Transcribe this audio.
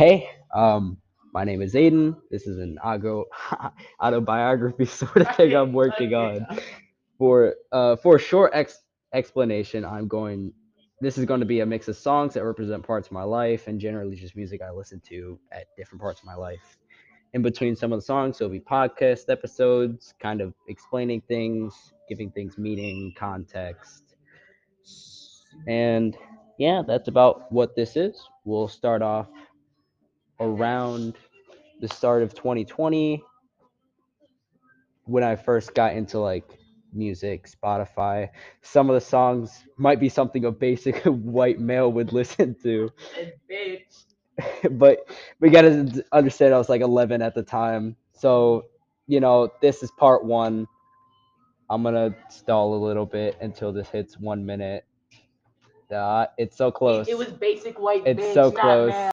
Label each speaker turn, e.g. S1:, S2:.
S1: Hey, um, my name is Aiden. This is an auto autobiography sort of thing I'm working on. For uh, for a short ex- explanation, I'm going. This is going to be a mix of songs that represent parts of my life and generally just music I listen to at different parts of my life. In between some of the songs, there'll be podcast episodes, kind of explaining things, giving things meaning, context, and yeah, that's about what this is. We'll start off around the start of 2020 when I first got into like music, Spotify. Some of the songs might be something a basic white male would listen to.
S2: bitch.
S1: but we gotta understand I was like 11 at the time. So, you know, this is part one. I'm gonna stall a little bit until this hits one minute. Uh, it's so close.
S2: It was basic white
S1: It's
S2: bitch,
S1: so close.
S2: male.